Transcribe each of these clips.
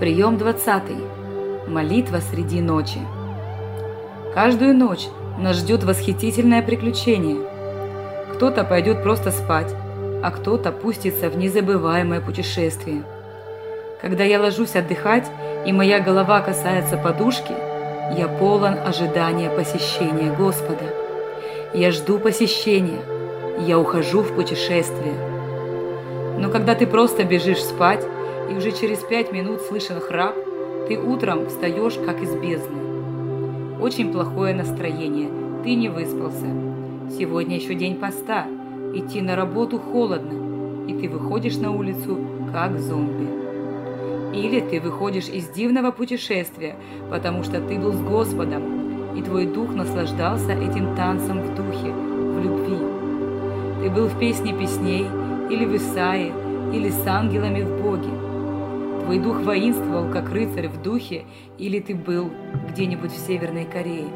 Прием 20. Молитва среди ночи. Каждую ночь нас ждет восхитительное приключение. Кто-то пойдет просто спать, а кто-то пустится в незабываемое путешествие. Когда я ложусь отдыхать, и моя голова касается подушки, я полон ожидания посещения Господа. Я жду посещения, я ухожу в путешествие. Но когда ты просто бежишь спать, и уже через пять минут слышен храп, ты утром встаешь, как из бездны. Очень плохое настроение, ты не выспался. Сегодня еще день поста, идти на работу холодно, и ты выходишь на улицу, как зомби. Или ты выходишь из дивного путешествия, потому что ты был с Господом, и твой дух наслаждался этим танцем в духе, в любви. Ты был в песне песней, или в Исаии, или с ангелами в Боге. Твой дух воинствовал, как рыцарь в духе, или ты был где-нибудь в Северной Корее.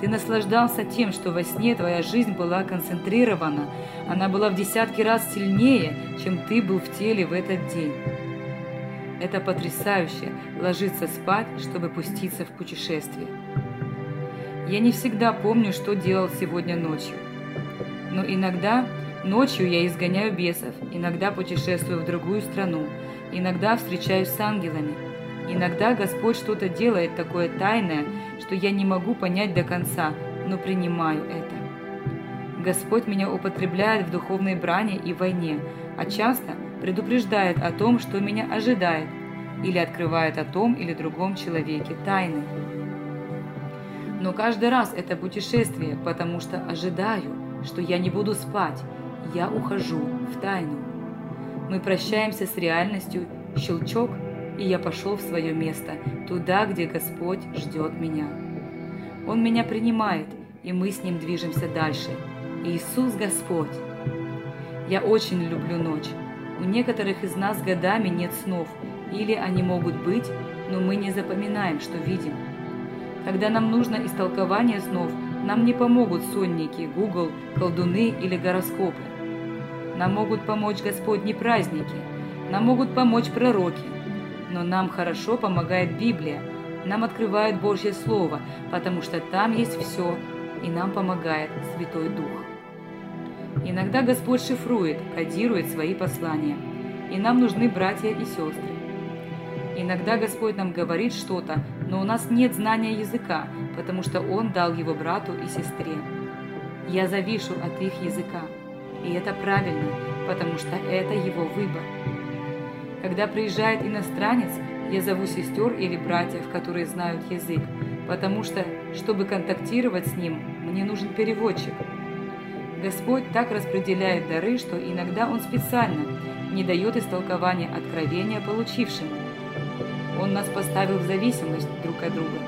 Ты наслаждался тем, что во сне твоя жизнь была концентрирована, она была в десятки раз сильнее, чем ты был в теле в этот день. Это потрясающе – ложиться спать, чтобы пуститься в путешествие. Я не всегда помню, что делал сегодня ночью. Но иногда ночью я изгоняю бесов, иногда путешествую в другую страну, Иногда встречаюсь с ангелами. Иногда Господь что-то делает такое тайное, что я не могу понять до конца, но принимаю это. Господь меня употребляет в духовной брани и войне, а часто предупреждает о том, что меня ожидает, или открывает о том или другом человеке тайны. Но каждый раз это путешествие, потому что ожидаю, что я не буду спать, я ухожу в тайну. Мы прощаемся с реальностью, щелчок, и я пошел в свое место, туда, где Господь ждет меня. Он меня принимает, и мы с Ним движемся дальше. Иисус Господь! Я очень люблю ночь. У некоторых из нас годами нет снов, или они могут быть, но мы не запоминаем, что видим. Когда нам нужно истолкование снов, нам не помогут сонники, Google, колдуны или гороскопы. Нам могут помочь Господни праздники, нам могут помочь пророки, но нам хорошо помогает Библия, нам открывает Божье Слово, потому что там есть все, и нам помогает Святой Дух. Иногда Господь шифрует, кодирует свои послания, и нам нужны братья и сестры. Иногда Господь нам говорит что-то, но у нас нет знания языка, потому что Он дал его брату и сестре. Я завишу от их языка. И это правильно, потому что это его выбор. Когда приезжает иностранец, я зову сестер или братьев, которые знают язык, потому что, чтобы контактировать с ним, мне нужен переводчик. Господь так распределяет дары, что иногда Он специально не дает истолкования откровения получившему. Он нас поставил в зависимость друг от друга.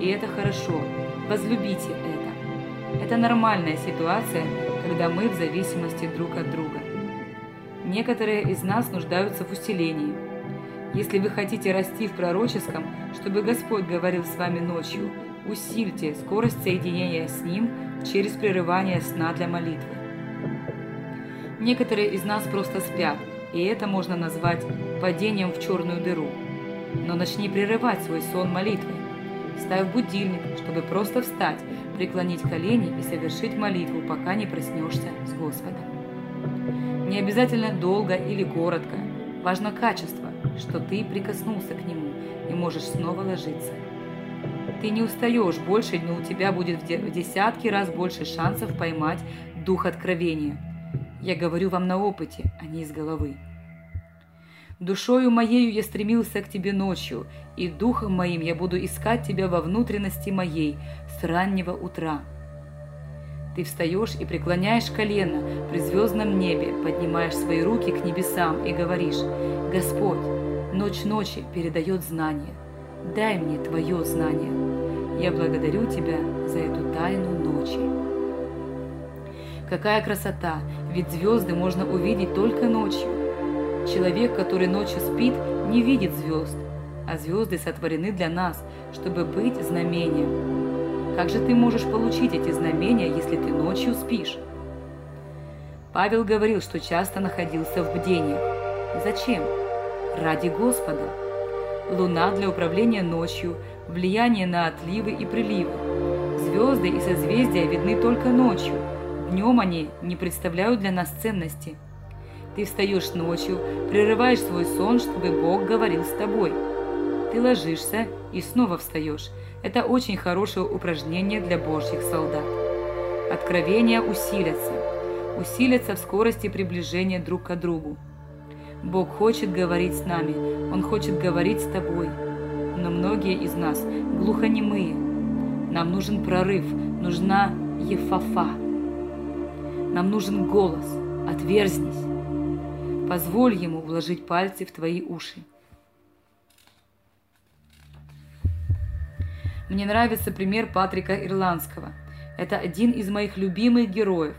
И это хорошо. Возлюбите это. Это нормальная ситуация, когда мы в зависимости друг от друга. Некоторые из нас нуждаются в усилении. Если вы хотите расти в пророческом, чтобы Господь говорил с вами ночью, усильте скорость соединения с Ним через прерывание сна для молитвы. Некоторые из нас просто спят, и это можно назвать падением в черную дыру. Но начни прерывать свой сон молитвой. Ставь будильник, чтобы просто встать, преклонить колени и совершить молитву, пока не проснешься с Господом. Не обязательно долго или коротко, важно качество, что ты прикоснулся к Нему и можешь снова ложиться. Ты не устаешь больше, но у тебя будет в десятки раз больше шансов поймать дух откровения. Я говорю вам на опыте, а не из головы. Душою моею я стремился к тебе ночью, и духом моим я буду искать тебя во внутренности моей с раннего утра. Ты встаешь и преклоняешь колено при звездном небе, поднимаешь свои руки к небесам и говоришь, «Господь, ночь ночи передает знание. Дай мне Твое знание. Я благодарю Тебя за эту тайну ночи». Какая красота! Ведь звезды можно увидеть только ночью. Человек, который ночью спит, не видит звезд, а звезды сотворены для нас, чтобы быть знамением. Как же ты можешь получить эти знамения, если ты ночью спишь? Павел говорил, что часто находился в бдениях. Зачем? Ради Господа. луна для управления ночью, влияние на отливы и приливы. Звезды и созвездия видны только ночью, днем они не представляют для нас ценности. Ты встаешь ночью, прерываешь свой сон, чтобы Бог говорил с тобой. Ты ложишься и снова встаешь. Это очень хорошее упражнение для Божьих солдат. Откровения усилятся, усилятся в скорости приближения друг к другу. Бог хочет говорить с нами, Он хочет говорить с тобой. Но многие из нас глухонемые. Нам нужен прорыв, нужна ефафа. Нам нужен голос. Отверзнись. Позволь ему вложить пальцы в твои уши. Мне нравится пример Патрика Ирландского. Это один из моих любимых героев.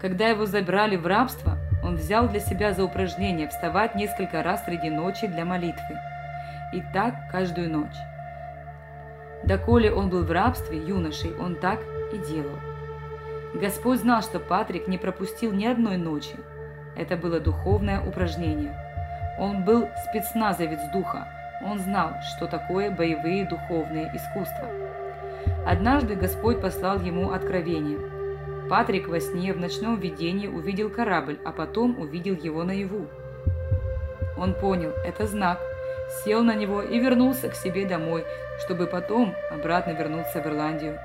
Когда его забрали в рабство, он взял для себя за упражнение вставать несколько раз среди ночи для молитвы. И так каждую ночь. Доколе он был в рабстве юношей, он так и делал. Господь знал, что Патрик не пропустил ни одной ночи. Это было духовное упражнение. Он был спецназовец духа. Он знал, что такое боевые духовные искусства. Однажды Господь послал ему откровение – Патрик во сне в ночном видении увидел корабль, а потом увидел его наяву. Он понял, это знак, сел на него и вернулся к себе домой, чтобы потом обратно вернуться в Ирландию.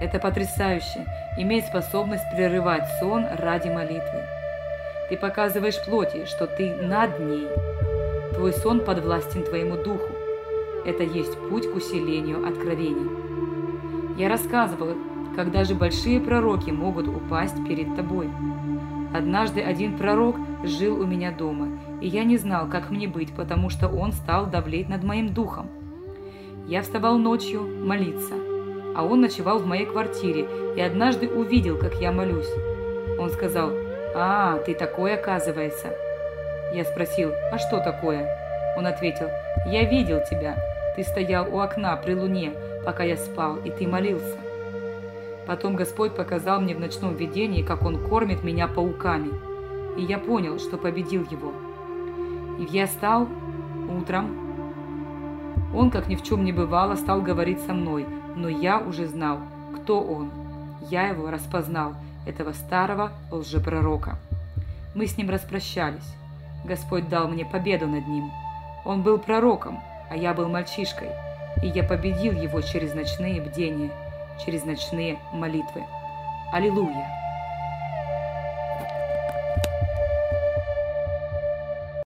Это потрясающе, иметь способность прерывать сон ради молитвы. Ты показываешь плоти, что ты над ней. Твой сон подвластен твоему духу. Это есть путь к усилению откровений. Я рассказывал когда же большие пророки могут упасть перед тобой. Однажды один пророк жил у меня дома, и я не знал, как мне быть, потому что он стал давлеть над моим духом. Я вставал ночью молиться, а он ночевал в моей квартире и однажды увидел, как я молюсь. Он сказал, «А, ты такой, оказывается». Я спросил, «А что такое?» Он ответил, «Я видел тебя. Ты стоял у окна при луне, пока я спал, и ты молился». Потом Господь показал мне в ночном видении, как Он кормит меня пауками. И я понял, что победил его. И я стал утром. Он, как ни в чем не бывало, стал говорить со мной, но я уже знал, кто он. Я его распознал, этого старого лжепророка. Мы с ним распрощались. Господь дал мне победу над ним. Он был пророком, а я был мальчишкой, и я победил его через ночные бдения через ночные молитвы. Аллилуйя!